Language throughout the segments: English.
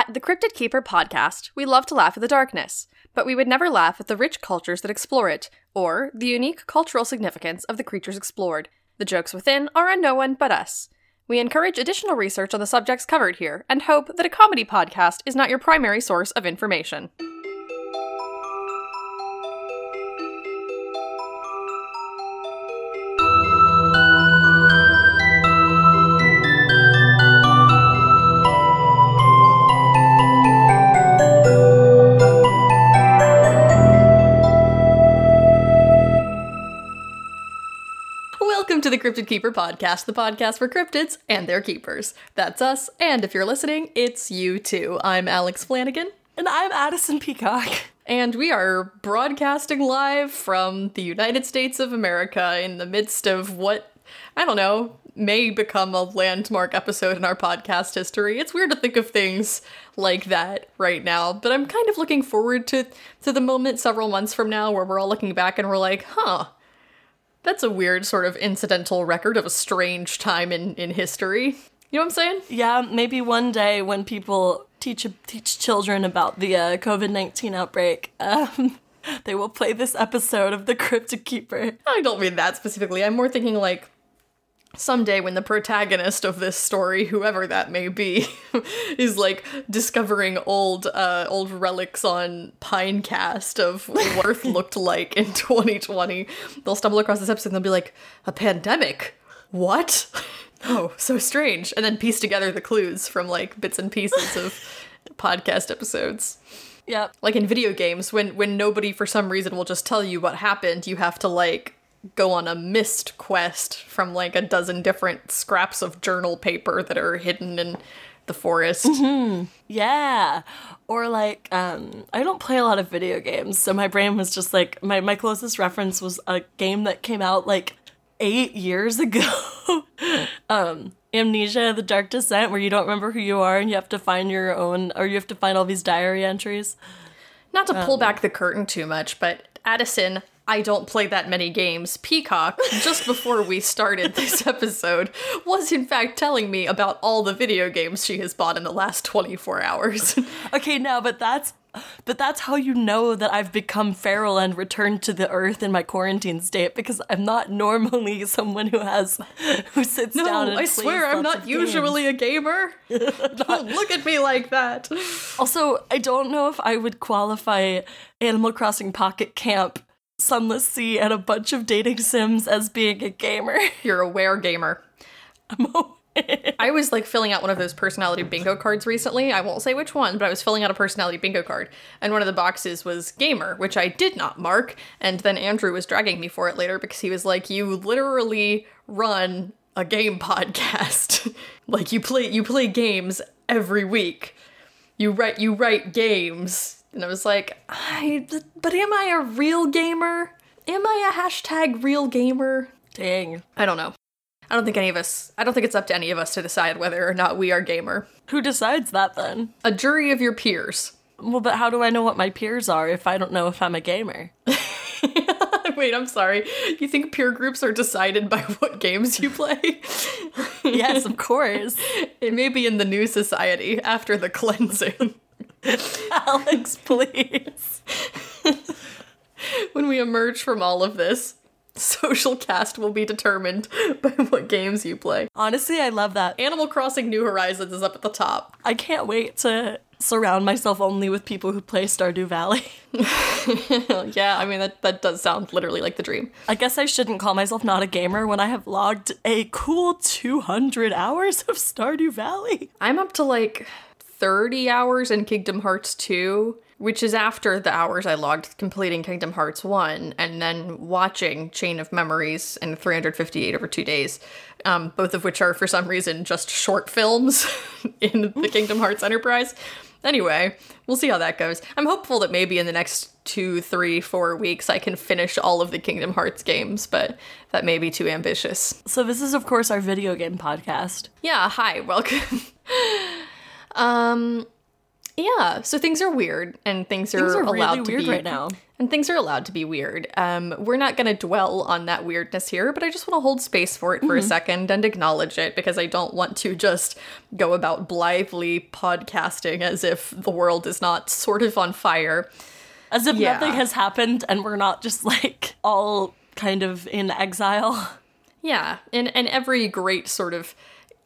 At the Cryptid Keeper podcast, we love to laugh at the darkness, but we would never laugh at the rich cultures that explore it, or the unique cultural significance of the creatures explored. The jokes within are on no one but us. We encourage additional research on the subjects covered here and hope that a comedy podcast is not your primary source of information. Cryptid Keeper podcast, the podcast for cryptids and their keepers. That's us, and if you're listening, it's you too. I'm Alex Flanagan, And I'm Addison Peacock. and we are broadcasting live from the United States of America in the midst of what, I don't know, may become a landmark episode in our podcast history. It's weird to think of things like that right now, but I'm kind of looking forward to, to the moment several months from now where we're all looking back and we're like, huh. That's a weird sort of incidental record of a strange time in, in history. You know what I'm saying? Yeah, maybe one day when people teach teach children about the uh, COVID nineteen outbreak, um, they will play this episode of The Cryptid Keeper. I don't mean that specifically. I'm more thinking like someday when the protagonist of this story, whoever that may be, is like discovering old uh old relics on Pinecast of what Earth looked like in 2020. They'll stumble across this episode and they'll be like, a pandemic? What? Oh, so strange. And then piece together the clues from like bits and pieces of podcast episodes yeah like in video games when when nobody for some reason will just tell you what happened you have to like go on a missed quest from like a dozen different scraps of journal paper that are hidden in the forest Yeah. Or like, um, I don't play a lot of video games, so my brain was just like my my closest reference was a game that came out like eight years ago. um, Amnesia: The Dark Descent, where you don't remember who you are and you have to find your own, or you have to find all these diary entries. not to pull back the curtain too much but addison I don't play that many games. Peacock, just before we started this episode, was in fact telling me about all the video games she has bought in the last 24 hours. Okay, now, but that's but that's how you know that I've become feral and returned to the earth in my quarantine state because I'm not normally someone who has who sits down No, I swear I'm not of games. usually a gamer. Don't look at me like that. Also, I don't know if I would qualify Animal Crossing Pocket Camp, Sunless Sea, and a bunch of dating sims as being a gamer. You're a were gamer. I was like filling out one of those personality bingo cards recently. I won't say which one, but I was filling out a personality bingo card, and one of the boxes was gamer, which I did not mark. And then Andrew was dragging me for it later because he was like, "You literally run a game podcast. like you play you play games every week. You write you write games." And I was like, "I but am I a real gamer? Am I a hashtag real gamer?" Dang. I don't know. I don't think any of us, I don't think it's up to any of us to decide whether or not we are gamer. Who decides that then? A jury of your peers. Well, but how do I know what my peers are if I don't know if I'm a gamer? Wait, I'm sorry. You think peer groups are decided by what games you play? yes, of course. it may be in the new society after the cleansing. Alex, please. when we emerge from all of this, social caste will be determined by what games you play. Honestly, I love that. Animal Crossing New Horizons is up at the top. I can't wait to surround myself only with people who play Stardew Valley. yeah, I mean, that, that does sound literally like the dream. I guess I shouldn't call myself not a gamer when I have logged a cool 200 hours of Stardew Valley. I'm up to like 30 hours in Kingdom Hearts 2, which is after the hours I logged completing Kingdom Hearts 1 and then watching Chain of Memories in 358 over two days, um, both of which are for some reason just short films in the Kingdom Hearts Enterprise. Anyway, we'll see how that goes. I'm hopeful that maybe in the next two, three, four weeks I can finish all of the Kingdom Hearts games, but that may be too ambitious. So, this is, of course, our video game podcast. Yeah, hi, welcome. um Yeah, so things are weird, and things are, Things are allowed really to weird be right now. and things are allowed to be weird. Um, we're not going to dwell on that weirdness here, but I just want to hold space for it for a second and acknowledge it because I don't want to just go about blithely podcasting as if the world is not sort of on fire. As if Yeah. nothing has happened and we're not just like all kind of in exile. Yeah, and and every great sort of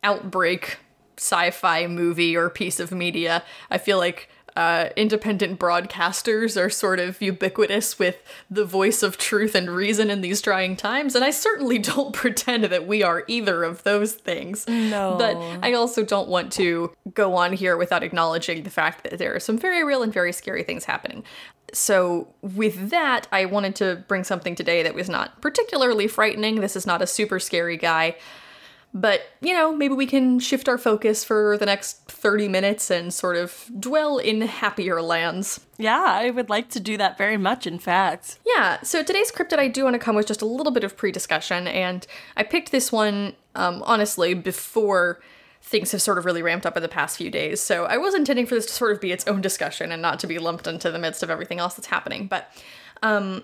outbreak sci-fi movie or piece of media, I feel like uh, independent broadcasters are sort of ubiquitous with the voice of truth and reason in these trying times, and I certainly don't pretend that we are either of those things. No. But I also don't want to go on here without acknowledging the fact that there are some very real and very scary things happening. So, with that, I wanted to bring something today that was not particularly frightening. This is not a super scary guy. But, you know, maybe we can shift our focus for the next 30 minutes and sort of dwell in happier lands. Yeah, I would like to do that very much, in fact. Yeah, so today's cryptid I do want to come with just a little bit of pre discussion, and I picked this one, um, honestly, before things have sort of really ramped up in the past few days. So I was intending for this to sort of be its own discussion and not to be lumped into the midst of everything else that's happening. But um,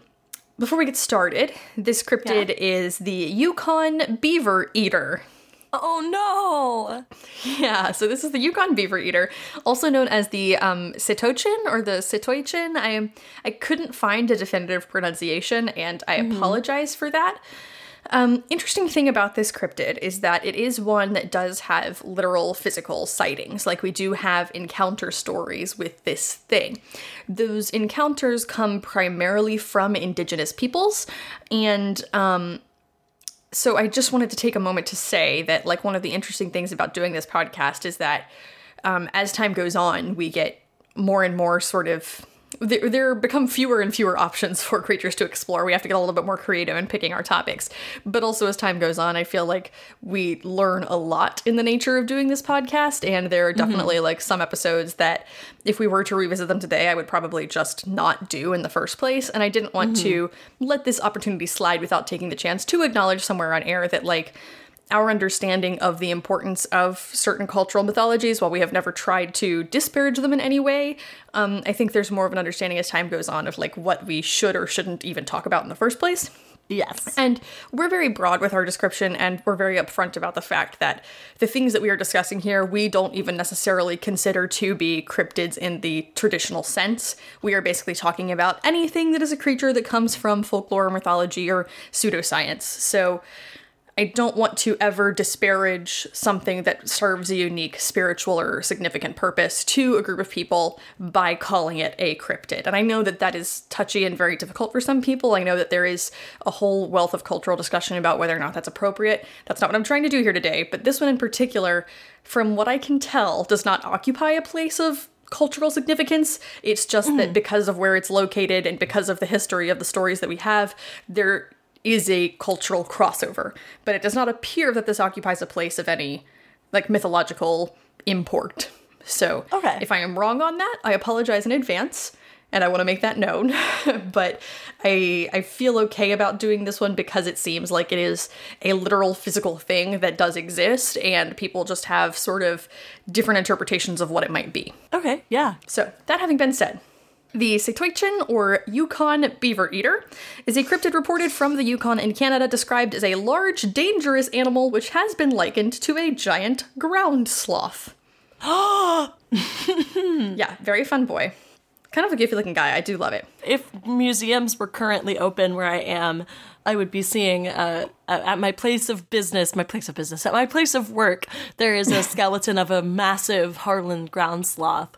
before we get started, this cryptid is the Yukon Beaver Eater. Oh no! Yeah, so this is the Yukon beaver eater, also known as the um, Sitochin or the Sitoichin. I I couldn't find a definitive pronunciation, and I apologize for that. Um, interesting thing about this cryptid is that it is one that does have literal physical sightings. Like we do have encounter stories with this thing. Those encounters come primarily from indigenous peoples, and um, so I just wanted to take a moment to say that, like, one of the interesting things about doing this podcast is that um, as time goes on, we get more and more sort of. There, there become fewer and fewer options for creatures to explore. We have to get a little bit more creative in picking our topics. But also, as time goes on, I feel like we learn a lot in the nature of doing this podcast. And there are mm-hmm. definitely like some episodes that, if we were to revisit them today, I would probably just not do in the first place. And I didn't want mm-hmm. to let this opportunity slide without taking the chance to acknowledge somewhere on air that, like, our understanding of the importance of certain cultural mythologies, while we have never tried to disparage them in any way, um, I think there's more of an understanding as time goes on of like what we should or shouldn't even talk about in the first place. Yes. And we're very broad with our description, and we're very upfront about the fact that the things that we are discussing here, we don't even necessarily consider to be cryptids in the traditional sense. We are basically talking about anything that is a creature that comes from folklore, mythology, or pseudoscience. So I don't want to ever disparage something that serves a unique spiritual or significant purpose to a group of people by calling it a cryptid. And I know that that is touchy and very difficult for some people. I know that there is a whole wealth of cultural discussion about whether or not that's appropriate. That's not what I'm trying to do here today. But this one in particular, from what I can tell, does not occupy a place of cultural significance. It's just that mm. because of where it's located and because of the history of the stories that we have, there is a cultural crossover. But it does not appear that this occupies a place of any like mythological import. So Okay. if I am wrong on that, I apologize in advance. And I want to make that known, but I I feel okay about doing this one because it seems like it is a literal physical thing that does exist, and people just have sort of different interpretations of what it might be. Okay, yeah. So, that having been said, the Sitoichin, or Yukon beaver eater, is a cryptid reported from the Yukon in Canada described as a large, dangerous animal which has been likened to a giant ground sloth. yeah, very fun boy. Kind of a goofy looking guy. I do love it. If museums were currently open where I am, I would be seeing uh, at my place of business, my place of business, at my place of work, there is a skeleton of a massive Harlan ground sloth.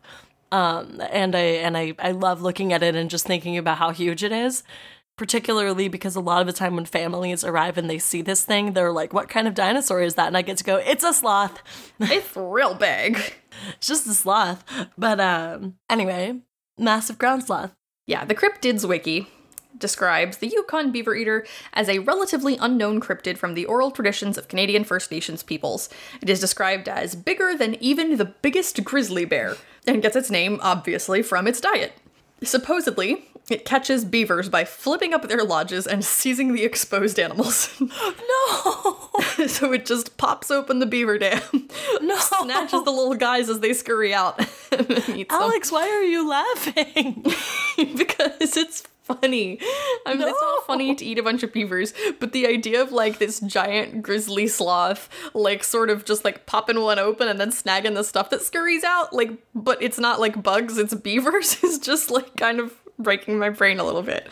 Um, and I and I, I love looking at it and just thinking about how huge it is. Particularly because a lot of the time when families arrive and they see this thing, they're like, "What kind of dinosaur is that?" And I get to go, "It's a sloth. It's real big. It's just a sloth." But um, anyway, massive ground sloth. Yeah, the Cryptids Wiki describes the Yukon beaver eater as a relatively unknown cryptid from the oral traditions of Canadian First Nations peoples. It is described as bigger than even the biggest grizzly bear, and gets its name, obviously, from its diet. Supposedly, it catches beavers by flipping up their lodges and seizing the exposed animals. No. so it just pops open the beaver dam, No. snatches the little guys as they scurry out, eats them. Alex, why are you laughing? because it's funny. I mean, it's not funny to eat a bunch of beavers, but the idea of like this giant grizzly sloth, like sort of just like popping one open and then snagging the stuff that scurries out, like, but it's not like bugs, it's beavers, is just like kind of breaking my brain a little bit.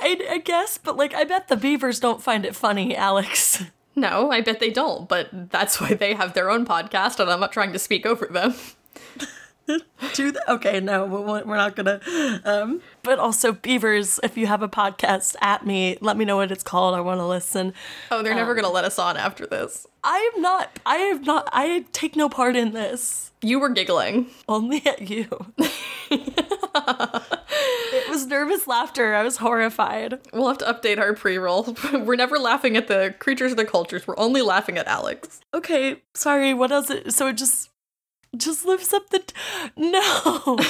I, I guess, but like, I bet the beavers don't find it funny, Alex. No, I bet they don't, but that's why they have their own podcast, and I'm not trying to speak over them. Do that? Okay, no, we're not gonna. Um, but also, beavers, if you have a podcast, at me. Let me know what it's called. I want to listen. Oh, they're never gonna let us on after this. I am not. I am not. I take no part in this. You were giggling. Only at you. it was nervous laughter. I was horrified. We'll have to update our pre-roll. we're never laughing at the creatures of the cultures. We're only laughing at Alex. Okay, sorry. What else? It, so it just just lifts up the. T- no.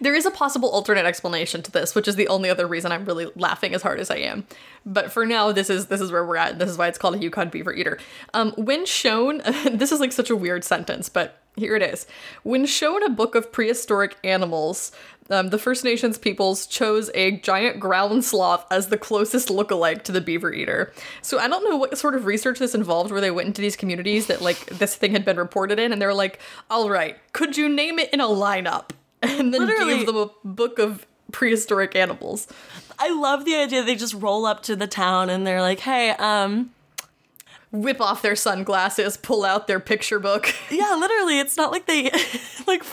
There is a possible alternate explanation to this, which is the only other reason I'm really laughing as hard as I am. But for now, this is this is where we're at. This is why it's called a Yukon beaver eater. Um, when shown, this is like such a weird sentence, but here it is. When shown a book of prehistoric animals, um, the First Nations peoples chose a giant ground sloth as the closest lookalike to the beaver eater. So I don't know what sort of research this involved, where they went into these communities that like this thing had been reported in, and they were like, "All right, could you name it in a lineup?" And then Literally. gave them a book of prehistoric animals. I love the idea they just roll up to the town and they're like, "Hey, um, Whip off their sunglasses, pull out their picture book. yeah, literally, it's not like they like."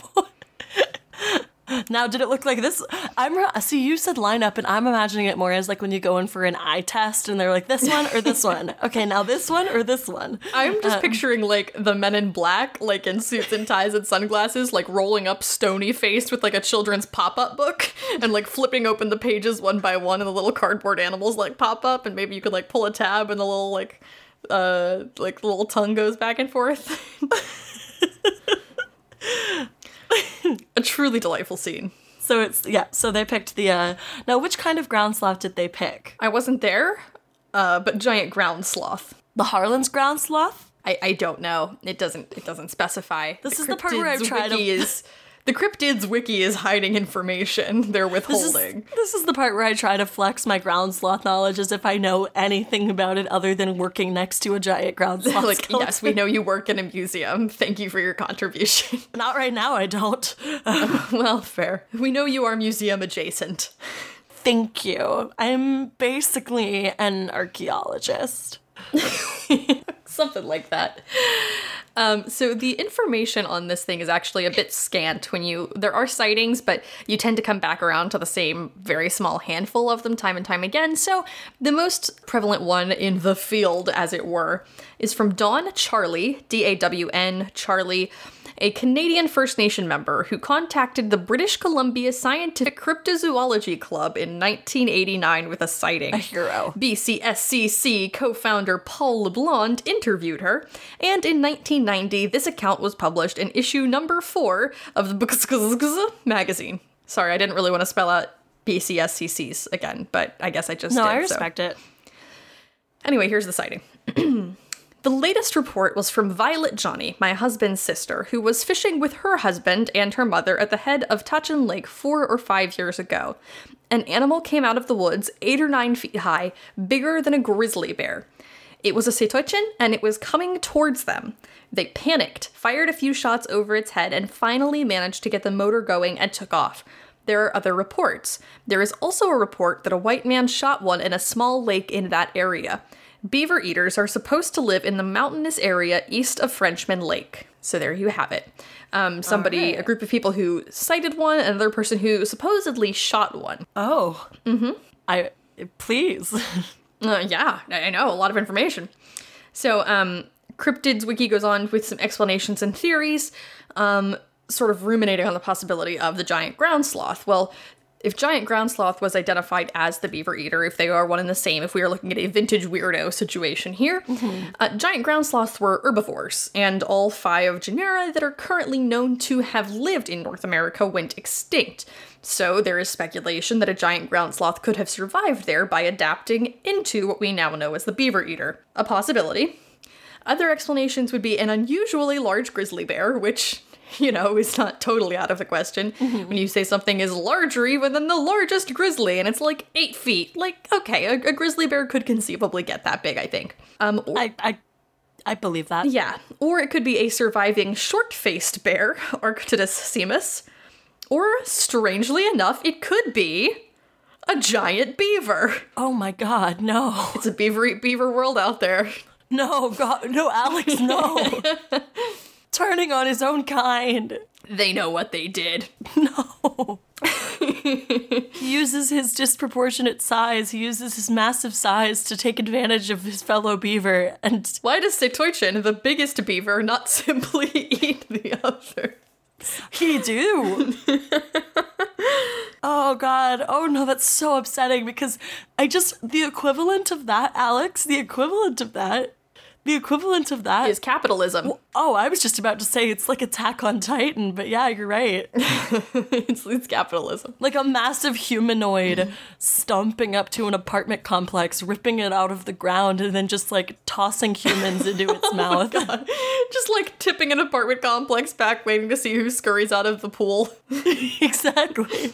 Now, did it look like this? I'm see. You said lineup, and I'm imagining it more as like when you go in for an eye test, and they're like this one or this one. Okay, now this one or this one. I'm just picturing like the men in black, like in suits and ties and sunglasses, like rolling up stony faced with like a children's pop up book and like flipping open the pages one by one, and the little cardboard animals like pop up, and maybe you could like pull a tab and the little like uh like the little tongue goes back and forth. a truly delightful scene. So it's yeah. So they picked the. uh Now, which kind of ground sloth did they pick? I wasn't there, uh, but giant ground sloth. The Harlan's ground sloth. I, I don't know. It doesn't it doesn't specify. This is the part where I've tried to- is the cryptids wiki is hiding information they're This is, withholding. this is the part where I try to flex my ground sloth knowledge as if I know anything about it other than working next to a giant ground sloth. like skeleton. yes, we know you work in a museum. Thank you for your contribution. Not right now, I don't. well, fair. We know you are museum adjacent. Thank you. I'm basically an archaeologist. Something like that. Um, so the information on this thing is actually a bit scant when you there are sightings, but you tend to come back around to the same very small handful of them time and time again. So the most prevalent one in the field, as it were, is from Dawn Charlie, D A W N Charlie, a Canadian First Nation member who contacted the British Columbia Scientific Cryptozoology Club in 1989 with a sighting. A hero. BCSCC co founder Paul LeBlond interviewed her, and in 1990, this account was published in issue number four of the BCSCC magazine. Sorry, I didn't really want to spell out BCSCCs again, but I guess I just No, did. I so. respect it. Anyway, here's the sighting. the latest report was from Violet Johnny, my husband's sister, who was fishing with her husband and her mother at the head of Tachin Lake four or five years ago. An animal came out of the woods, eight or nine feet high, bigger than a grizzly bear. It was a Setoichin, and it was coming towards them. They panicked, fired a few shots over its head, and finally managed to get the motor going and took off. There are other reports. There is also a report that a white man shot one in a small lake in that area. Beaver eaters are supposed to live in the mountainous area east of Frenchman Lake. So there you have it. Um, somebody, a group of people who sighted one, another person who supposedly shot one. Oh. Mm-hmm. I please. Uh, yeah, I I know a lot of information. So, um, Cryptids Wiki goes on with some explanations and theories, um, sort of ruminating on the possibility of the giant ground sloth. Well, if giant ground sloth was identified as the beaver eater, if they are one and the same, if we are looking at a vintage weirdo situation here, uh, giant ground sloths were herbivores, and all five genera that are currently known to have lived in North America went extinct. So there is speculation that a giant ground sloth could have survived there by adapting into what we now know as the beaver eater. A possibility. Other explanations would be an unusually large grizzly bear, which you know, is not totally out of the question. When you say something is larger even than the largest grizzly, and it's like eight feet, like, okay, a, a grizzly bear could conceivably get that big, I think. Um, or- I, I, I believe that. yeah, or it could be a surviving short faced bear, Arctodus simus. Or, strangely enough, it could be a giant beaver. Oh my god, no. It's a beaver beaver world out there. No, God, no, Alex, no. Turning on his own kind. They know what they did. No. he uses his disproportionate size, he uses his massive size to take advantage of his fellow beaver, and Why does Setoichin, the biggest beaver, not simply eat the other? he do. oh god, oh no, that's so upsetting because I just, the equivalent of that, Alex, the equivalent of that, the equivalent of that Is capitalism. Oh, I was just about to say it's like Attack on Titan, but yeah, you're right. it's, it's capitalism. like a massive humanoid stomping up to an apartment complex, ripping it out of the ground, and then just like tossing humans into its oh mouth. Just like tipping an apartment complex back, waiting to see who scurries out of the pool. exactly.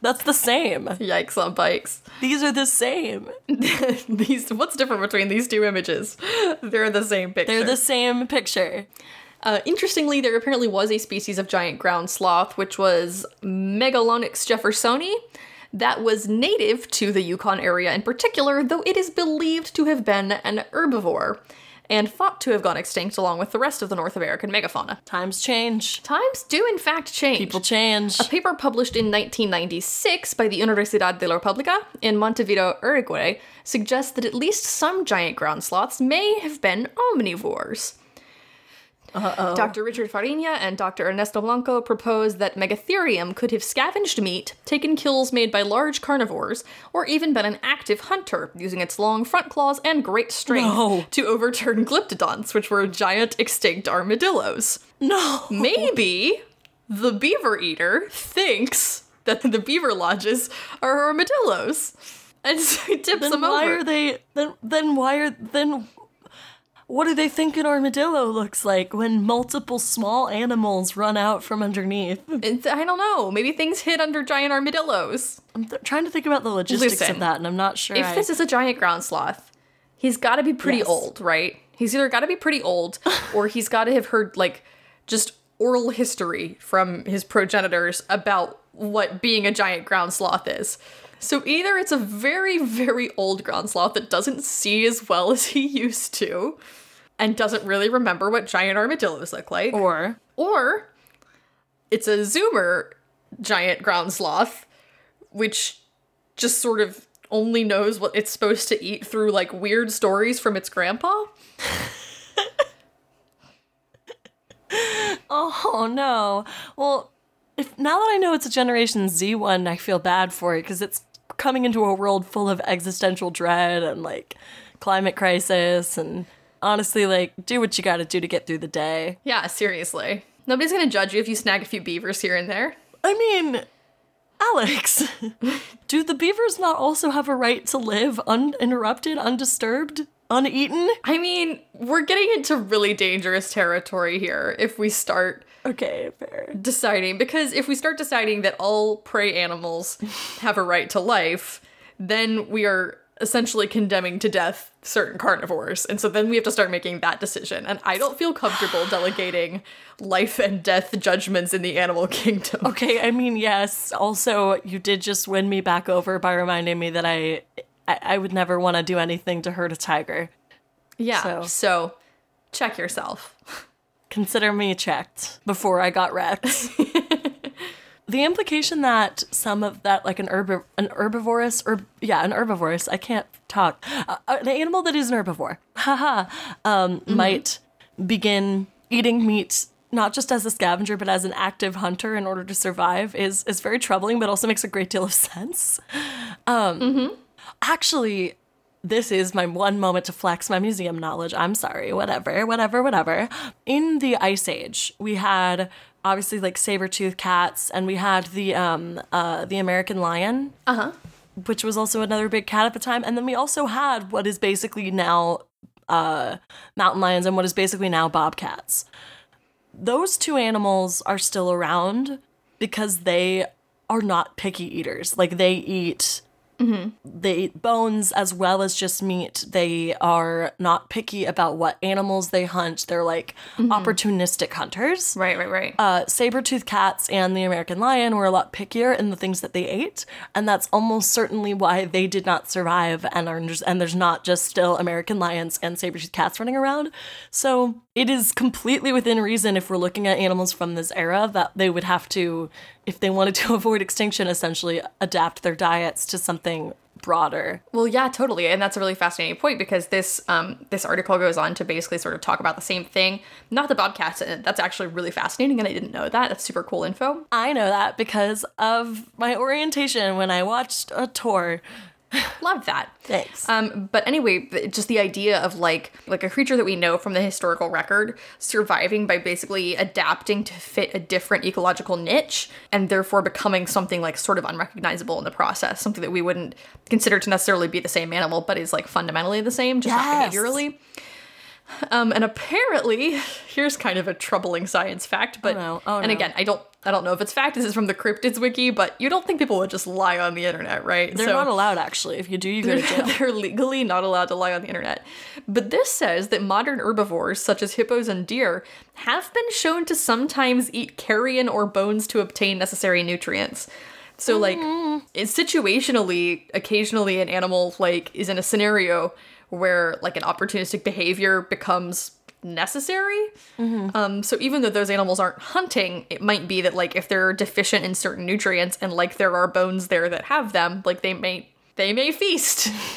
That's the same. Yikes on bikes. These are the same. these what's different between these two images? They're the same picture. They're the same picture. Uh, interestingly, there apparently was a species of giant ground sloth, which was Megalonyx jeffersoni, that was native to the Yukon area in particular, though it is believed to have been an herbivore, and thought to have gone extinct along with the rest of the North American megafauna. Times change. Times do in fact change. People change. A paper published in 1996 by the Universidad de la República in Montevideo, Uruguay, suggests that at least some giant ground sloths may have been omnivores. Uh-oh. Dr. Richard Fariña and Dr. Ernesto Blanco proposed that Megatherium could have scavenged meat, taken kills made by large carnivores, or even been an active hunter, using its long front claws and great strength No. to overturn glyptodonts, which were giant extinct armadillos. No. Maybe the beaver eater thinks that the beaver lodges are armadillos. And so he tips Then them why over. are they then then why are then what do they think an armadillo looks like when multiple small animals run out from underneath? It's- I don't know. Maybe things hid under giant armadillos. I'm th- trying to think about the logistics Listen, of that, and I'm not sure. If I- this is a giant ground sloth, he's got to be pretty Yes. old, right? He's either got to be pretty old or he's got to have heard like just oral history from his progenitors about what being a giant ground sloth is. So either it's a very, very old ground sloth that doesn't see as well as he used to and doesn't really remember what giant armadillos look like, or or it's a zoomer giant ground sloth, which just sort of only knows what it's supposed to eat through like weird stories from its grandpa. oh no. Well, if now that I know it's a Generation Z one, I feel bad for it because it's coming into a world full of existential dread and like climate crisis and honestly like do what you got to do to get through the day. Yeah, seriously. Nobody's gonna judge you if you snag a few beavers here and there. I mean, Alex, do the beavers not also have a right to live uninterrupted, undisturbed, uneaten? I mean, we're getting into really dangerous territory here if we start Okay, fair. deciding because if we start deciding that all prey animals have a right to life, then we are essentially condemning to death certain carnivores. And so then we have to start making that decision. And I don't feel comfortable delegating life and death judgments in the animal kingdom. Okay, I mean, yes. Also, you did just win me back over by reminding me that I I, I would never want to do anything to hurt a tiger. Yeah. So- So, check yourself. Consider me checked before I got wrecked. the implication that some of that, like an herb, an herbivorous, or yeah, an herbivorous, I can't talk, uh, an animal that is an herbivore, haha, um, might begin eating meat not just as a scavenger but as an active hunter in order to survive is is very troubling but also makes a great deal of sense. Um actually this is my one moment to flex my museum knowledge. I'm sorry, whatever, whatever, whatever. In the Ice Age, we had obviously like saber-toothed cats and we had the um uh the American lion. Uh-huh. Which was also another big cat at the time. And then we also had what is basically now uh mountain lions and what is basically now bobcats. Those two animals are still around because they are not picky eaters. Like they eat Mm-hmm. they eat bones as well as just meat. They are not picky about what animals they hunt. They're like opportunistic hunters. Right, right, right. Uh, saber-toothed cats and the American lion were a lot pickier in the things that they ate, and that's almost certainly why they did not survive and are and there's not just still American lions and saber-toothed cats running around. So it is completely within reason if we're looking at animals from this era that they would have to, if they wanted to avoid extinction, essentially adapt their diets to something broader. Well, yeah, totally, and that's a really fascinating point because this um, this article goes on to basically sort of talk about the same thing, not the bobcats, and that's actually really fascinating, and I didn't know that. That's super cool info. I know that because of my orientation when I watched a tour. Love that. Thanks. Um, but anyway, just the idea of like like a creature that we know from the historical record surviving by basically adapting to fit a different ecological niche and therefore becoming something like sort of unrecognizable in the process, something that we wouldn't consider to necessarily be the same animal, but is like fundamentally the same, just Yes. not behaviorally. Um, and apparently, here's kind of a troubling science fact, but no. Oh, and no. again, I don't I don't know if it's fact. This is from the Cryptids wiki, but you don't think people would just lie on the internet, right? They're not allowed, actually. If you do, you go to jail. they're legally not allowed to lie on the internet. But this says that modern herbivores, such as hippos and deer, have been shown to sometimes eat carrion or bones to obtain necessary nutrients. So, like, mm-hmm. it's situationally, occasionally an animal like is in a scenario where like an opportunistic behavior becomes necessary. Um, so even though those animals aren't hunting, it might be that like if they're deficient in certain nutrients and like there are bones there that have them, like they may they may feast.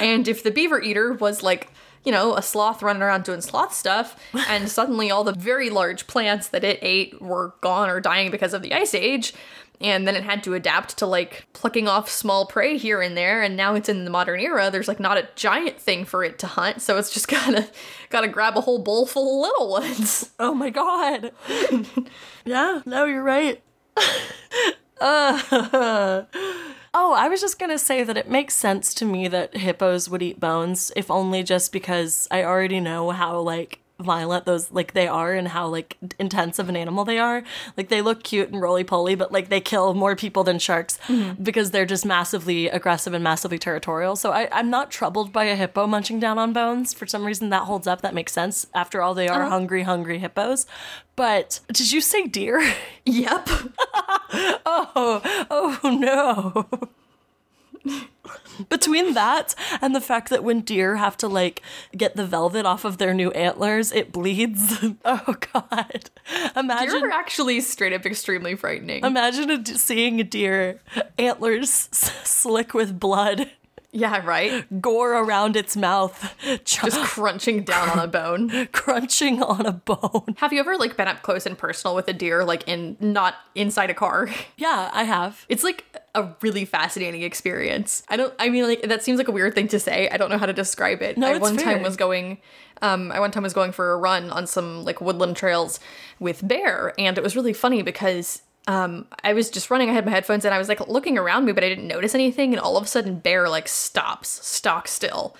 and if the beaver eater was like you know, a sloth running around doing sloth stuff, and suddenly all the very large plants that it ate were gone or dying because of the ice age, and then it had to adapt to like plucking off small prey here and there, and now it's in the modern era. There's like not a giant thing for it to hunt, so it's just gotta gotta grab a whole bowl full of little ones. Oh my god. yeah, no, you're right. uh, oh, I was just gonna say that it makes sense to me that hippos would eat bones, if only just because I already know how, like, violent those like they are and how like intense of an animal they are. Like they look cute and roly-poly but like they kill more people than sharks mm-hmm. because they're just massively aggressive and massively territorial. So I, i'm not troubled by a hippo munching down on bones. For some reason that holds up. That makes sense. After all they are uh-huh. hungry hungry hippos. But did you say deer? Yep. oh oh no between that and the fact that when deer have to like get the velvet off of their new antlers it bleeds. Oh god. Imagine Deer are actually straight up extremely frightening. imagine a d- seeing a deer antlers s- slick with blood yeah, right? gore around its mouth ch- Just crunching down on a bone. crunching on a bone Have you ever like been up close and personal with a deer, like in not inside a car? yeah i have It's like a really fascinating experience. I don't I mean like that seems like a weird thing to say. I don't know how to describe it. No, I one time was going um I one time was going for a run on some like woodland trails with Bear and it was really funny because um I was just running, I had my headphones and I was like looking around me but I didn't notice anything and all of a sudden Bear like stops, stock still.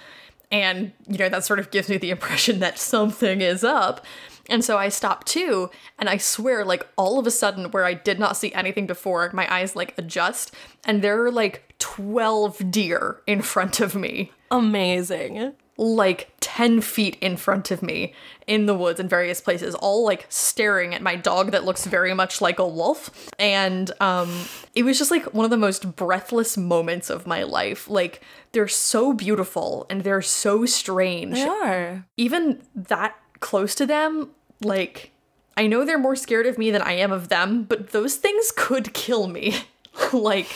And you know that sort of gives me the impression that something is up. And so I stopped too, and I swear, like all of a sudden, where I did not see anything before, my eyes like adjust, and there are like 12 deer in front of me, amazing like 10 feet in front of me in the woods in various places, all like staring at my dog that looks very much like a wolf. And um, it was just like one of the most breathless moments of my life. Like, they're so beautiful and they're so strange they are even that close to them, like, I know they're more scared of me than I am of them, but those things could kill me. like,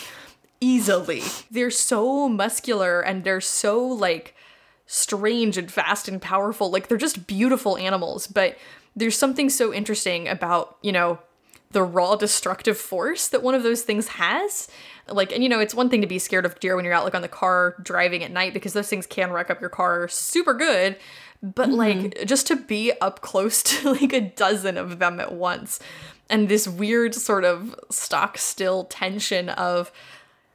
easily. They're so muscular and they're so, like, strange and fast and powerful. Like, they're just beautiful animals, but there's something so interesting about, you know, the raw destructive force that one of those things has. Like, and you know, it's one thing to be scared of deer when you're out like on the car driving at night because those things can wreck up your car super good. But mm-hmm. like, just to be up close to like a dozen of them at once, and this weird sort of stock still tension of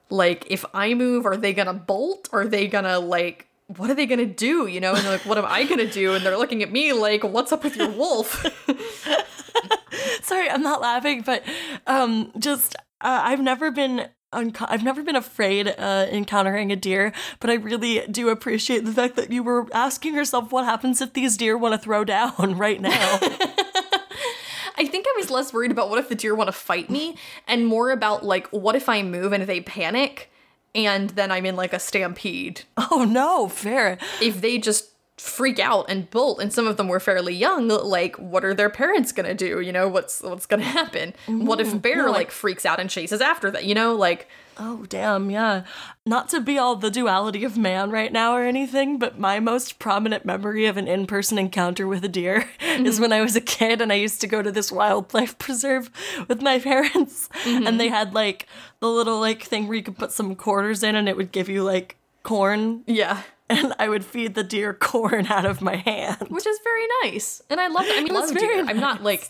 like, if I move, are they gonna bolt? Are they gonna like what are they gonna do? You know, and they're like, what am I gonna do? And they're looking at me like, what's up with your wolf? Sorry, I'm not laughing, but um, just uh, I've never been. Unco- I've never been afraid uh, encountering a deer, but I really do appreciate the fact that you were asking yourself what happens if these deer want to throw down right now. I think I was less worried about what if the deer want to fight me and more about like, what if I move and they panic and then I'm in like a stampede? oh no, fair. If they just freak out and bolt and some of them were fairly young like what are their parents gonna do you know what's what's gonna happen what if bear no, I- like freaks out and chases after that you know like Oh, damn, yeah. Not to be all the duality of man right now or anything, but my most prominent memory of an in person encounter with a deer is mm-hmm. when I was a kid and I used to go to this wildlife preserve with my parents. And they mm-hmm. had like the little like thing where you could put some quarters in and it would give you like corn. yeah And I would feed the deer corn out of my hand. which is very nice and i love it i mean was love very deer i'm not like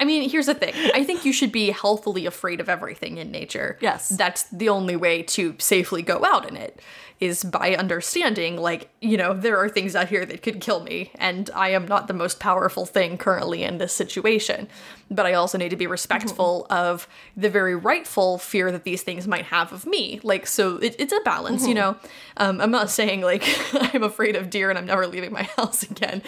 I mean, here's the thing. I think you should be healthily afraid of everything in nature. Yes. That's the only way to safely go out in it is by understanding like, you know, there are things out here that could kill me and I am not the most powerful thing currently in this situation. But I also need to be respectful of the very rightful fear that these things might have of me. Like so it, it's a balance, you know. Um, I'm not saying like I'm afraid of deer and I'm never leaving my house again.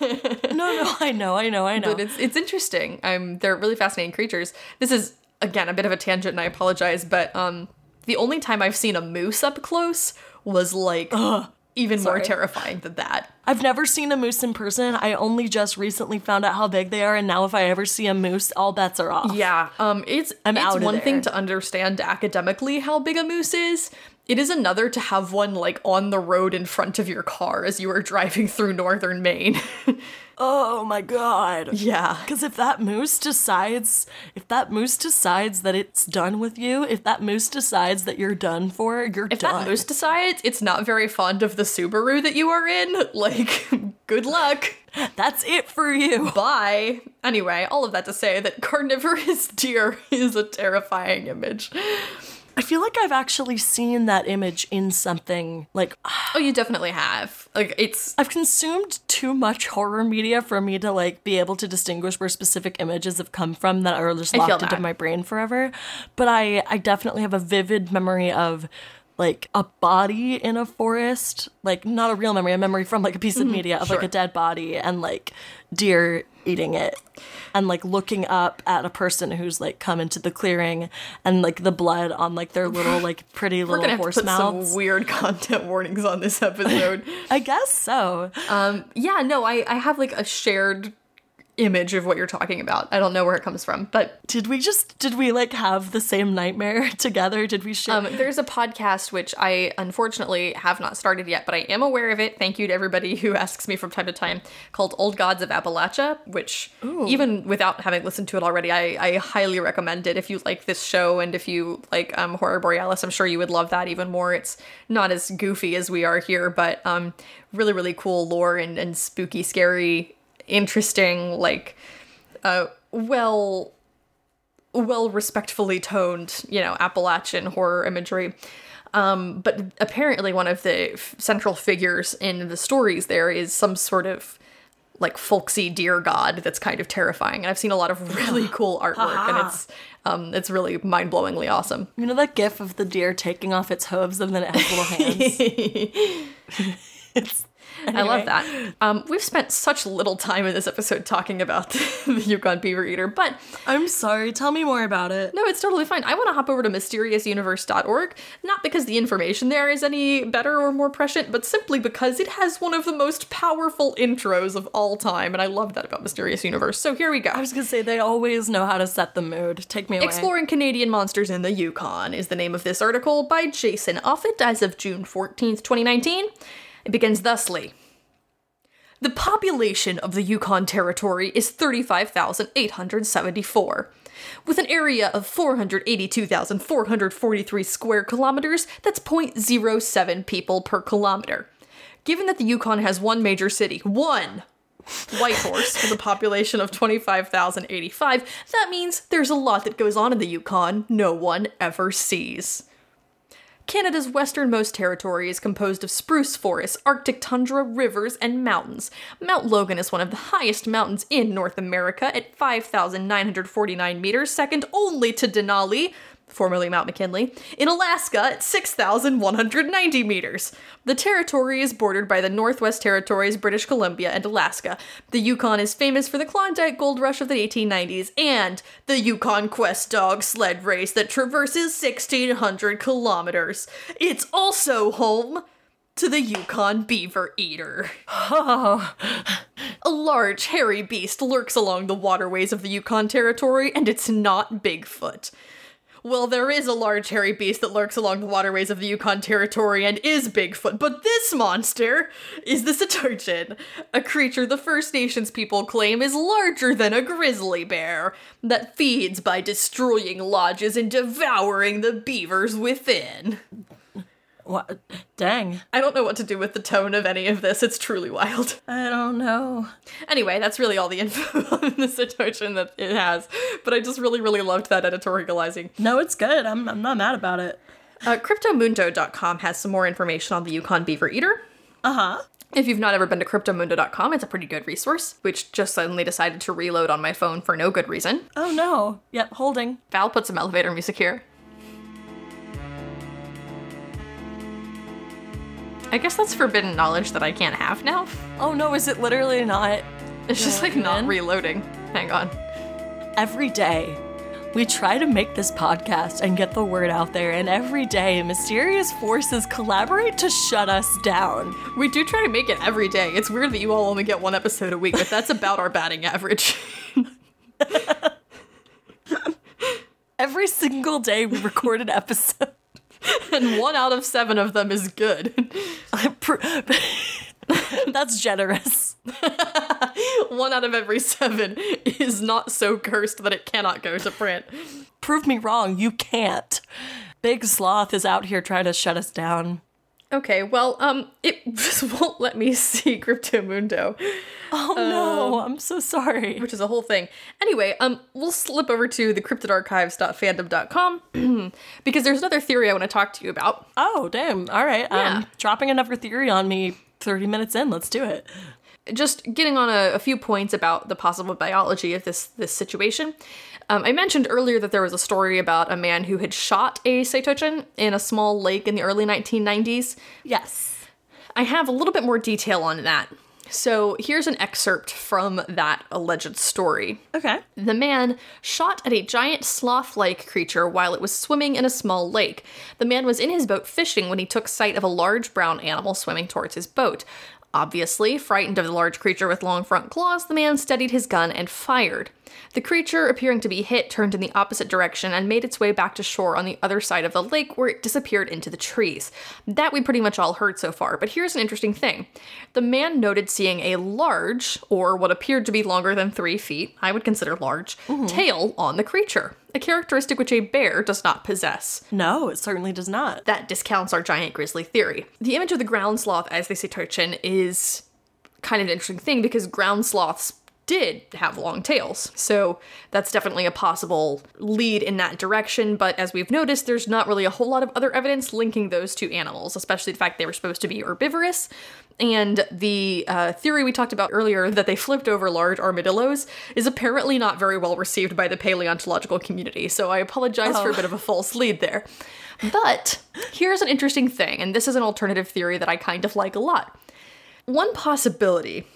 No, no, I know, I know, I know. but it's it's interesting. Um, they're really fascinating creatures. This is again a bit of a tangent, and I apologize, but um, the only time I've seen a moose up close was like even more terrifying than that. I've never seen a moose in person. I only just recently found out how big they are, and now if I ever see a moose, all bets are off. Yeah, um, it's I'm it's out one thing to understand academically how big a moose is. It is another to have one like on the road in front of your car as you are driving through northern Maine. Oh my god. yeah. Because if that moose decides, if that moose decides that it's done with you, if that moose decides that you're done for, you're If done. that moose decides it's not very fond of the Subaru that you are in, like, good luck. That's it for you. Bye. Anyway, all of that to say that carnivorous deer is a terrifying image. I feel like I've actually seen that image in something. Like, Oh, you definitely have. Like, it's. I've consumed too much horror media for me to like be able to distinguish where specific images have come from that are just locked into my brain forever. But I, I definitely have a vivid memory of like a body in a forest, like not a real memory, a memory from like a piece of mm-hmm. media of like a dead body and like deer eating it. And like looking up at a person who's like come into the clearing and like the blood on like their little like pretty little We're gonna have to horse put mouths. some weird content warnings on this episode. I guess so. um, yeah, no, I, I have like a shared image of what you're talking about. I don't know where it comes from, but Did we just did we like have the same nightmare together? Did we share? Um, there's a podcast which I unfortunately have not started yet, but I am aware of it. Thank you to everybody who asks me from time to time, called Old Gods of Appalachia, which even without having listened to it already, I, I highly recommend it. If you like this show and if you like um, Horror Borealis, I'm sure you would love that even more. It's not as goofy as we are here, but um, really, really cool lore and, and spooky, scary, interesting, like, uh, well well respectfully toned, you know, Appalachian horror imagery. Um, but apparently, one of the f- central figures in the stories there is some sort of like folksy deer god that's kind of terrifying. And I've seen a lot of really cool artwork, and it's um, it's really mind blowingly awesome. you know that gif of the deer taking off its hooves and then it has little hands. it's, I love that. Um, we've spent such little time in this episode talking about the Yukon Beaver Eater, but I'm sorry. Tell me more about it. No, it's totally fine. I want to hop over to mysteriousuniverse.org, not because the information there is any better or more prescient, but simply because it has one of the most powerful intros of all time, and I love that about Mysterious Universe. So here we go. I was gonna say they always know how to set the mood. Take me away. Exploring Canadian Monsters in the Yukon is the name of this article by Jason Offutt as of June 14th, 2019. It begins thusly. The population of the Yukon Territory is 35,874. With an area of 482,443 square kilometers, that's 0.07 people per kilometer. Given that the Yukon has one major city, one Whitehorse, with a population of 25,085, that means there's a lot that goes on in the Yukon no one ever sees. Canada's westernmost territory is composed of spruce forests, Arctic tundra, rivers, and mountains. Mount Logan is one of the highest mountains in North America at 5,949 meters, second only to Denali, formerly Mount McKinley, in Alaska at 6,190 meters. The territory is bordered by the Northwest Territories, British Columbia, and Alaska. The Yukon is famous for the Klondike Gold Rush of the 1890s and the Yukon Quest Dog sled race that traverses 1,600 kilometers. It's also home to the Yukon Beaver Eater. A large, hairy beast lurks along the waterways of the Yukon Territory, and it's not Bigfoot. Well, there is a large hairy beast that lurks along the waterways of the Yukon Territory and is Bigfoot, but this monster is the Saytoechin, a creature the First Nations people claim is larger than a grizzly bear, that feeds by destroying lodges and devouring the beavers within. What? Dang. I don't know what to do with the tone of any of this. It's truly wild. I don't know. Anyway, that's really all the info on the situation that it has. But I just really, really loved that editorializing. No, it's good. I'm, I'm not mad about it. Uh, CryptoMundo.com has some more information on the Yukon Beaver Eater. Uh huh. If you've not ever been to CryptoMundo.com, it's a pretty good resource, which just suddenly decided to reload on my phone for no good reason. Oh no. Yep, holding. Val put some elevator music here. I guess that's forbidden knowledge that I can't have now. Oh no, is it literally not? It's just like not reloading. Hang on. Every day, we try to make this podcast and get the word out there, and every day, mysterious forces collaborate to shut us down. We do try to make it every day. It's weird that you all only get one episode a week, but that's about our batting average. Every single day, we record an episode. and one out of seven of them is good. That's generous. one out of every seven is not so cursed that it cannot go to print. Prove me wrong, you can't. Big Sloth is out here trying to shut us down. Okay, well, um, it just won't let me see Cryptomundo. Oh no, I'm so sorry. Which is a whole thing. Anyway, um, we'll slip over to the cryptidarchives.fandom.com because there's another theory I want to talk to you about. Oh, damn. All right. Yeah. Um, dropping another theory on me 30 minutes in. Let's do it. Just getting on a, a few points about the possible biology of this this situation. Um, I mentioned earlier that there was a story about a man who had shot a Saytoechin in a small lake in the early 1990s. Yes. I have a little bit more detail on that. So here's an excerpt from that alleged story. Okay. The man shot at a giant sloth like creature while it was swimming in a small lake. The man was in his boat fishing when he took sight of a large brown animal swimming towards his boat. Obviously, frightened of the large creature with long front claws, the man steadied his gun and fired. The creature, appearing to be hit, turned in the opposite direction and made its way back to shore on the other side of the lake where it disappeared into the trees. That we pretty much all heard so far, but here's an interesting thing. The man noted seeing a large, or what appeared to be longer than three feet, I would consider large, mm-hmm. tail on the creature, a characteristic which a bear does not possess. No, it certainly does not. That discounts our giant grizzly theory. The image of the ground sloth, as they say Turchin, is kind of an interesting thing because ground sloths did have long tails. So that's definitely a possible lead in that direction. But as we've noticed, there's not really a whole lot of other evidence linking those two animals, especially the fact they were supposed to be herbivorous. And the uh, theory we talked about earlier that they flipped over large armadillos is apparently not very well received by the paleontological community. So I apologize for a bit of a false lead there. But here's an interesting thing, and this is an alternative theory that I kind of like a lot. One possibility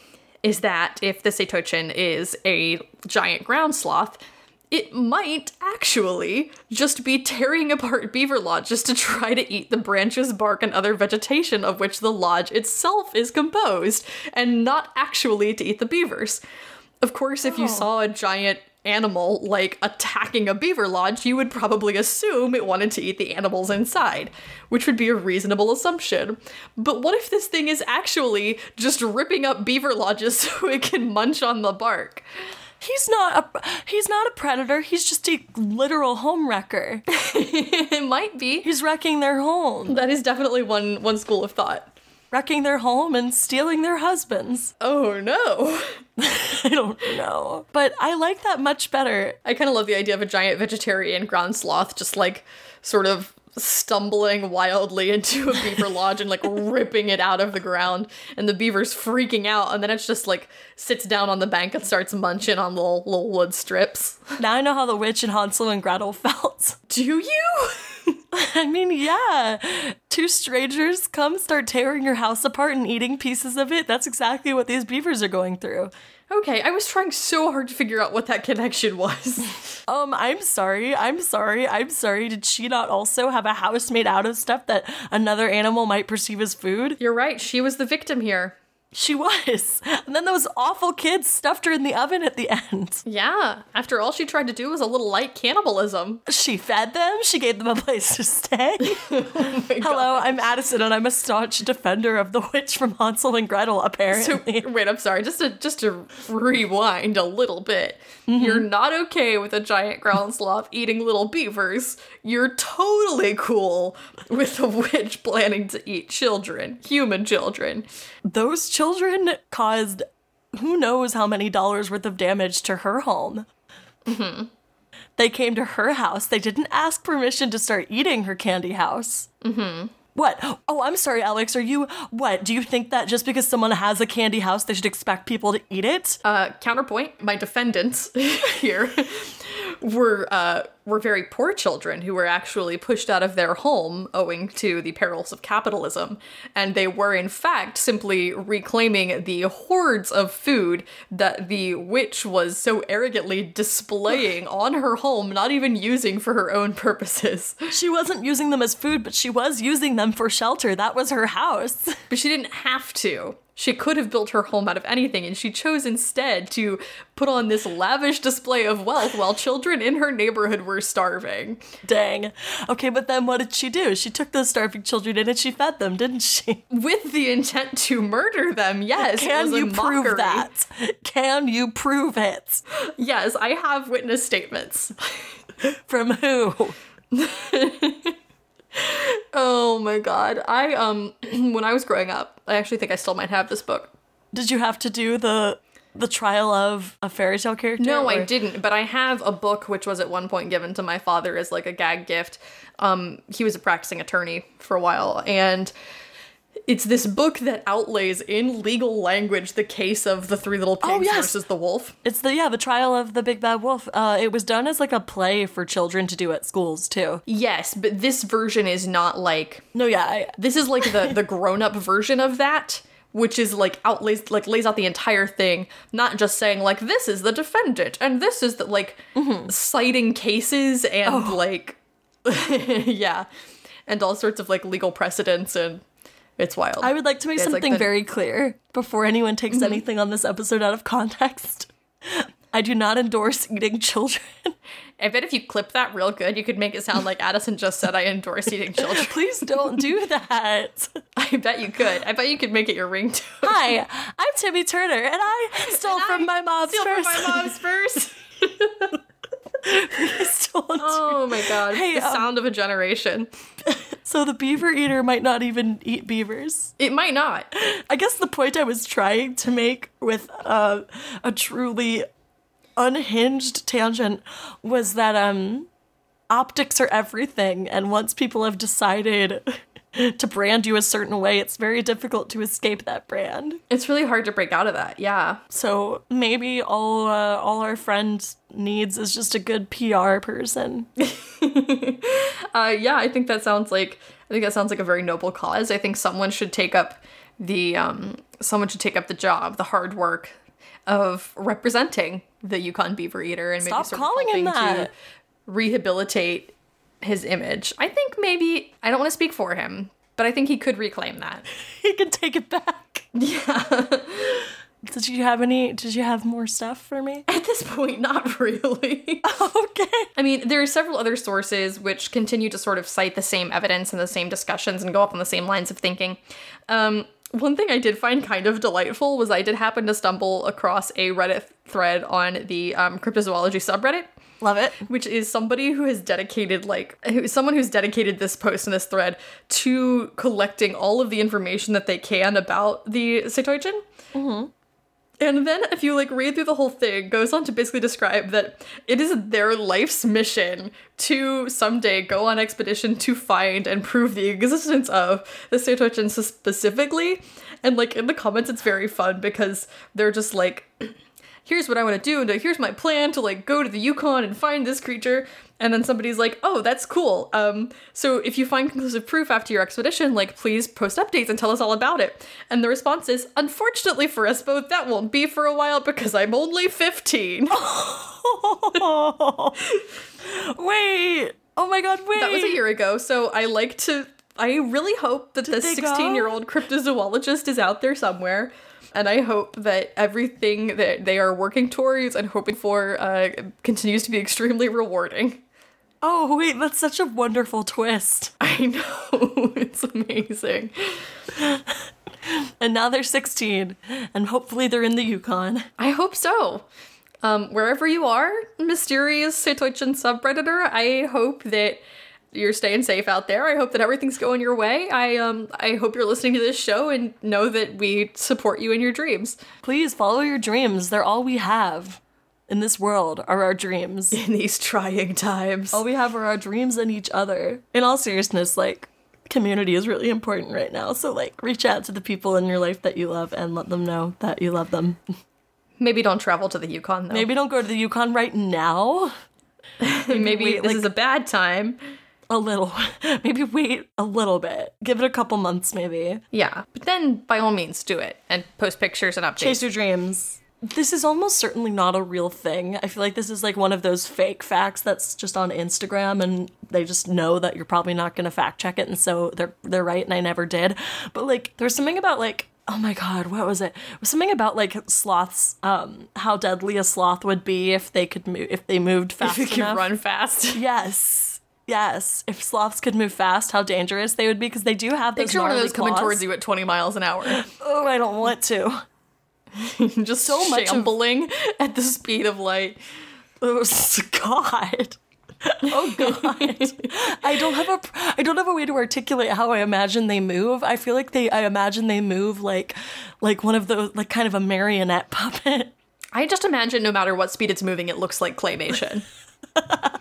is that if the Saytoechin is a giant ground sloth, it might actually just be tearing apart beaver lodges to try to eat the branches, bark, and other vegetation of which the lodge itself is composed, and not actually to eat the beavers. Of course, if you Oh. saw a giant animal like attacking a beaver lodge, you would probably assume it wanted to eat the animals inside, which would be a reasonable assumption. But what if this thing is actually just ripping up beaver lodges so it can munch on the bark? He's not a he's not a predator. He's just a literal home wrecker. it might be. He's wrecking their home, That is definitely one one school of thought. Wrecking their home and stealing their husbands. Oh no. I don't know, but I like that much better. I kind of love the idea of a giant vegetarian ground sloth just like sort of stumbling wildly into a beaver lodge and like ripping it out of the ground and the beaver's freaking out and then it's just like sits down on the bank and starts munching on little little wood strips. Now I know how the witch and Hansel and Gretel felt. Do you? I mean, yeah. Two strangers come start tearing your house apart and eating pieces of it. That's exactly what these beavers are going through. Okay, I was trying so hard to figure out what that connection was. Um, I'm sorry. I'm sorry. I'm sorry. Did she not also have a house made out of stuff that another animal might perceive as food? You're right, she was the victim here. She was. And then those awful kids stuffed her in the oven at the end. Yeah, after all she tried to do was a little light cannibalism. She fed them. She gave them a place to stay. Oh Hello, I'm Addison, and I'm a staunch defender of the witch from Hansel and Gretel. So Apparently, wait, I'm sorry. Just to just to rewind a little bit. Mm-hmm. You're not okay with a giant ground sloth eating little beavers. You're totally cool with a witch planning to eat children, human children. those children caused who knows how many dollars worth of damage to her home. They came to her house. They didn't ask permission to start eating her candy house. Mm-hmm. What? Oh, I'm sorry, Alex. Are you what? Do you think that just because someone has a candy house, they should expect people to eat it? Uh, counterpoint: my defendants here were uh, were very poor children who were actually pushed out of their home owing to the perils of capitalism, and they were in fact simply reclaiming the hordes of food that the witch was so arrogantly displaying on her home, not even using for her own purposes. She wasn't using them as food, but she was using them for shelter. That was her house. But she didn't have to. She could have built her home out of anything, and she chose instead to put on this lavish display of wealth while children in her neighborhood were starving. Dang. Okay, but then what did she do? She took those starving children in and she fed them, didn't she? With the intent to murder them, yes. Can you prove that? Can you prove it? Yes, I have witness statements. From who? Oh my god. I, um, when I was growing up, I actually think I still might have this book. Did you have to do the the trial of a fairy tale character? No, I didn't, but I have a book which was at one point given to my father as like a gag gift. Um, he was a practicing attorney for a while, and it's this book that outlays in legal language the case of the three little pigs Oh, yes. versus the wolf. It's the yeah, the trial of the big bad wolf. Uh, it was done as like a play for children to do at schools too. Yes, but this version is not like No, yeah, I, this is like the the grown up version of that. Which is like outlays like lays out the entire thing, not just saying like this is the defendant and this is the like citing cases and like yeah, and all sorts of like legal precedents and it's wild. I would like to make It's like something the- very clear before anyone takes anything on this episode out of context. I do not endorse eating children. I bet if you clip that real good, you could make it sound like Addison just said I endorse eating children. Please don't do that. I bet you could. I bet you could make it your ringtone. Hi, I'm Timmy Turner, and I stole And from I my mom's Steal from my mom's purse. Stole. Oh my god. Hey, the um, sound of a generation. So the beaver eater might not even eat beavers. It might not. I guess the point I was trying to make with uh, a truly unhinged tangent was that um, optics are everything, and once people have decided to brand you a certain way, it's very difficult to escape that brand. It's really hard to break out of that. Yeah. So maybe all uh, all our friend needs is just a good PR person. Uh, yeah, I think that sounds like I think that sounds like a very noble cause. I think someone should take up the um someone should take up the job, the hard work of representing the Yukon Beaver Eater and Stop maybe sort calling of him that. to rehabilitate his image. I think maybe I don't want to speak for him, but I think he could reclaim that. he could take it back. Yeah. Did you have any? Did you have more stuff for me? At this point, not really. okay. I mean, there are several other sources which continue to sort of cite the same evidence and the same discussions and go up on the same lines of thinking. Um, one thing I did find kind of delightful was I did happen to stumble across a Reddit thread on the um, cryptozoology subreddit Love it. which is somebody who has dedicated like who- someone who's dedicated this post and this thread to collecting all of the information that they can about the Saytoechin. Mm-hmm. And then if you like read through the whole thing, goes on to basically describe that it is their life's mission to someday go on expedition to find and prove the existence of the Saytoechin specifically. And like in the comments, it's very fun because they're just like, here's what I want to do, and here's my plan to like go to the Yukon and find this creature. And then somebody's like, oh, that's cool. Um, so if you find conclusive proof after your expedition, like please post updates and tell us all about it. And the response is, unfortunately for us both, that won't be for a while because I'm only 15. Wait. Oh my god, wait. that was a year ago, so I like to I really hope that this they 16 year old cryptozoologist is out there somewhere. And I hope that everything that they are working towards and hoping for uh, continues to be extremely rewarding. Oh, wait, that's such a wonderful twist. I know, it's amazing. And now they're 16, and hopefully they're in the Yukon. I hope so. Um, wherever you are, mysterious Saytoechin subredditor, I hope that you're staying safe out there. I hope that everything's going your way. I um I hope you're listening to this show and know that we support you in your dreams. Please follow your dreams. They're all we have in this world are our dreams. In these trying times. all we have are our dreams and each other. In all seriousness, like community is really important right now. So like reach out to the people in your life that you love and let them know that you love them. Maybe don't travel to the Yukon though. Maybe don't go to the Yukon right now. maybe this like- is a bad time. A little. Maybe wait a little bit. Give it a couple months maybe. Yeah, but then by all means do it and post pictures and updates. Chase your dreams. This is almost certainly not a real thing. I feel like this is like one of those fake facts that's just on Instagram and they just know that you're probably not going to fact check it and so they're they're right and I never did. But like there's something about like oh my god, what was it? It was something about like sloths um how deadly a sloth would be if they could move if they moved fast if you can run fast. Yes. Yes, if sloths could move fast, how dangerous they would be because they do have those Picture one of those coming towards you at 20 miles an hour. Oh, I don't want to. Just So much of- at the speed of light. Oh God. Oh God. I don't have a I don't have a way to articulate how I imagine they move. I feel like they I imagine they move like like one of those like kind of a marionette puppet. I just imagine no matter what speed it's moving, it looks like claymation.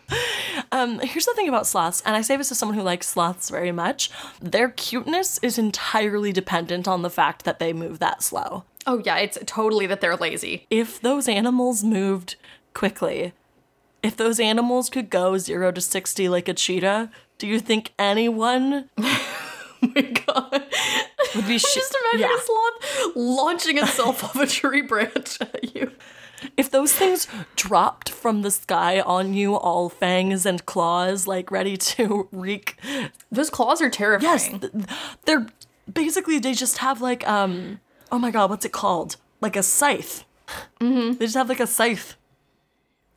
Um, here's the thing about sloths, and I say this as someone who likes sloths very much. Their cuteness is entirely dependent on the fact that they move that slow. oh yeah, it's totally that they're lazy. If those animals moved quickly, if those animals could go zero to sixty like a cheetah, do you think anyone Oh my god. would be sh- Just imagine Yeah. a sloth launching itself off a tree branch at you. If those things dropped from the sky on you, all fangs and claws, like ready to wreak. Those claws are Yes, terrifying. th- they're basically they just have like um. Oh my god, what's it called? Like a scythe. Mm-hmm. They just have like a scythe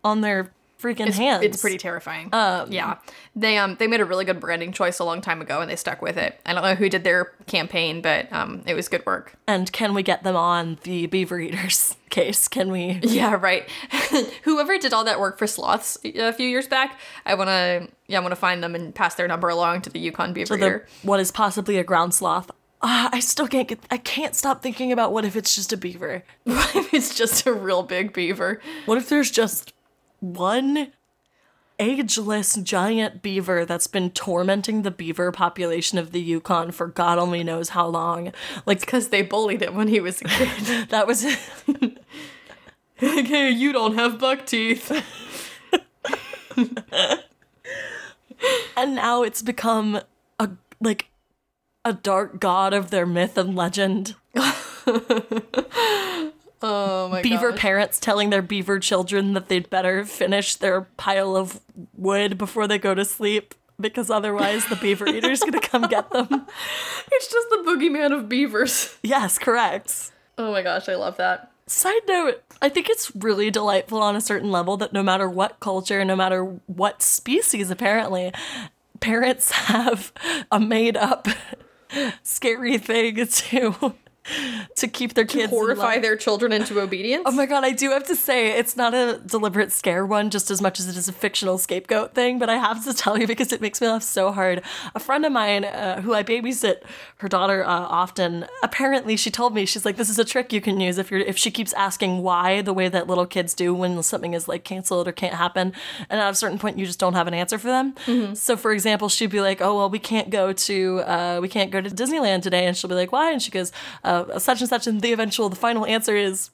on their freaking It's, hands. it's pretty terrifying. yeah, they um they made a really good branding choice a long time ago, and they stuck with it. I don't know who did their campaign, but um it was good work. And can we get them on the beaver eaters case? Can we? Yeah, right. Whoever did all that work for sloths a few years back, I want to yeah, I want to find them and pass their number along to the Yukon Beaver Eater. what is possibly a ground sloth? Ah, I still can't get. I can't stop thinking about what if it's just a beaver. What if it's just a real big beaver? What if there's just one ageless giant beaver that's been tormenting the beaver population of the Yukon for God only knows how long? Like Because they bullied him when he was a kid. that was like, hey, you don't have buck teeth. and now it's become a like a dark god of their myth and legend. Oh my god Beaver gosh. parents telling their beaver children that they'd better finish their pile of wood before they go to sleep because otherwise the beaver eater's gonna come get them. It's just the boogeyman of beavers. Yes, correct. Oh my gosh, I love that. Side note, I think it's really delightful on a certain level that no matter what culture, no matter what species, apparently, parents have a made up scary thing to to keep their kids in Horrify their children into obedience. Oh my god, I do have to say, it's not a deliberate scare one just as much as it is a fictional scapegoat thing, but I have to tell you because it makes me laugh so hard. A friend of mine uh, who I babysit her daughter uh, often, apparently she told me, she's like, this is a trick you can use if you're if she keeps asking why the way that little kids do when something is like canceled or can't happen, and at a certain point you just don't have an answer for them. So for example, she'd be like, oh well, we can't go to uh, we can't go to Disneyland today, and she'll be like, why? And she goes, uh, such and such, and the eventual, the final answer is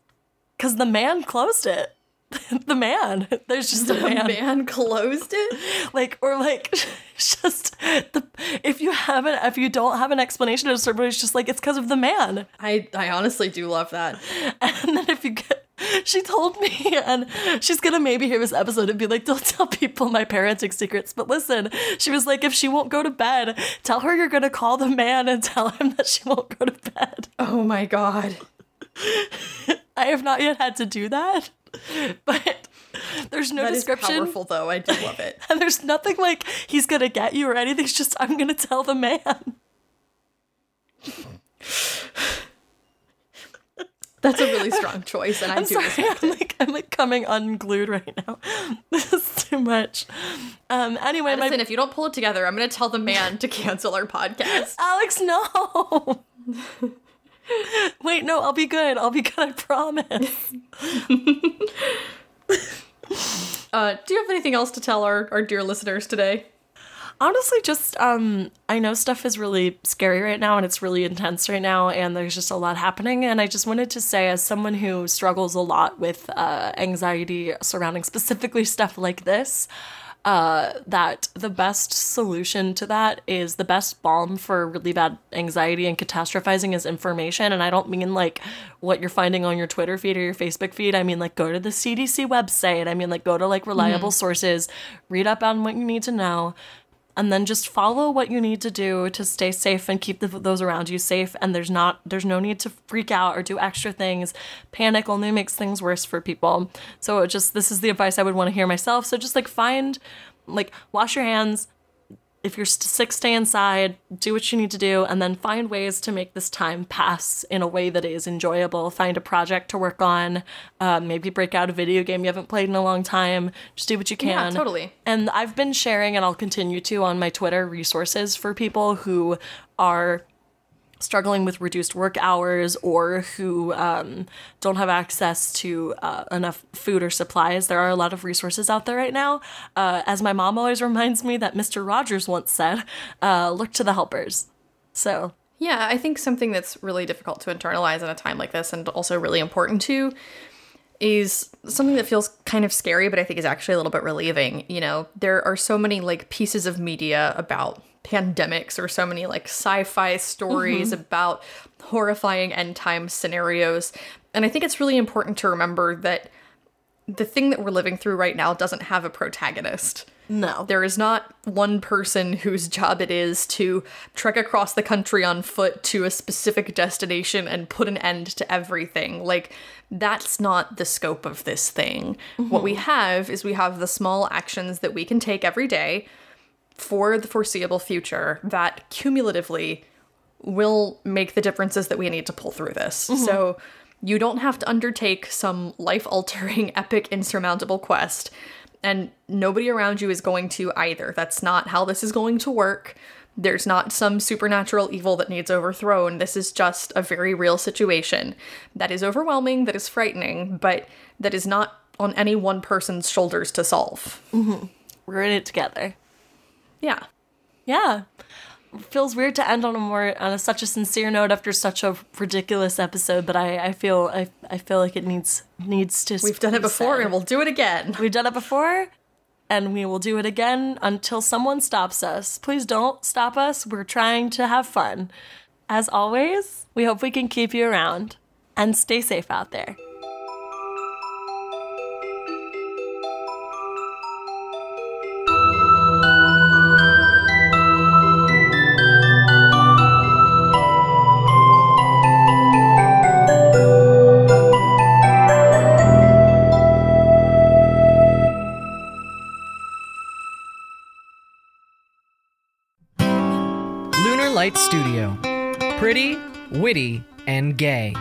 because the man closed it. the man. There's just a man. man closed it. Like or like just the if you haven't if you don't have an explanation of certain it's just like it's because of the man. I I honestly do love that. And then if you get she told me, and she's gonna maybe hear this episode and be like, Don't tell people my parenting secrets. But listen, she was like, If she won't go to bed, tell her you're gonna call the man and tell him that she won't go to bed. Oh my god. I have not yet had to do that, but there's no That is description. powerful though. I do love it. And there's nothing like he's gonna get you or anything. It's just I'm gonna tell the man. That's a really strong choice, and I I'm do sorry. respect I'm like I'm like coming unglued right now. This is too much. Um. Anyway, my Listen, if you don't pull it together, I'm going to tell the man to cancel our podcast. Alex, no. Wait, no, I'll be good. I'll be good. I promise. Uh, do you have anything else to tell our, our dear listeners today? Honestly, just um, I know stuff is really scary right now and it's really intense right now, and there's just a lot happening. And I just wanted to say, as someone who struggles a lot with uh, anxiety surrounding specifically stuff like this, uh, that the best solution to that is the best balm for really bad anxiety and catastrophizing is information. And I don't mean like what you're finding on your Twitter feed or your Facebook feed. I mean like go to the CDC website. I mean like go to like reliable sources, read up on what you need to know and then just follow what you need to do to stay safe and keep the, those around you safe. And there's not there's no need to freak out or do extra things. Panic only makes things worse for people. So just this is the advice i would want to hear myself. So just like find like wash your hands if you're sick stay inside do what you need to do and then find ways to make this time pass in a way that is enjoyable. Find a project to work on uh, maybe break out a video game you haven't played in a long time. Just do what you can. Yeah, totally. and I've been sharing, and I'll continue to on my Twitter resources for people who are struggling with reduced work hours or who um, don't have access to uh, enough food or supplies. There are a lot of resources out there right now. Uh, as my mom always reminds me that Mr. Rogers once said, uh, look to the helpers. So, Yeah, I think something that's really difficult to internalize in a time like this and also really important too is something that feels kind of scary, but I think is actually a little bit relieving. You know, there are so many like pieces of media about pandemics or so many like sci-fi stories mm-hmm. about horrifying end time scenarios. And I think it's really important to remember that the thing that we're living through right now doesn't have a protagonist. no. There is not one person whose job it is to trek across the country on foot to a specific destination and put an end to everything. Like, that's not the scope of this thing. What we mm-hmm. have is we have the small actions that we can take every day for the foreseeable future that cumulatively will make the differences that we need to pull through this. Mm-hmm. So you don't have to undertake some life altering, epic, insurmountable quest. And nobody around you is going to either. That's not how this is going to work. There's not some supernatural evil that needs overthrown. This is just a very real situation that is overwhelming, that is frightening, but that is not on any one person's shoulders to solve. Mm-hmm. We're in it together. Yeah. Yeah. Feels weird to end on a more on a, such a sincere note after such a ridiculous episode, but I, I feel I, I feel like it needs needs to. We've done it before and we'll do it again. We've done it before, and we will do it again until someone stops us. Please don't stop us. We're trying to have fun. As always, we hope we can keep you around and stay safe out there. Pretty, witty, and gay.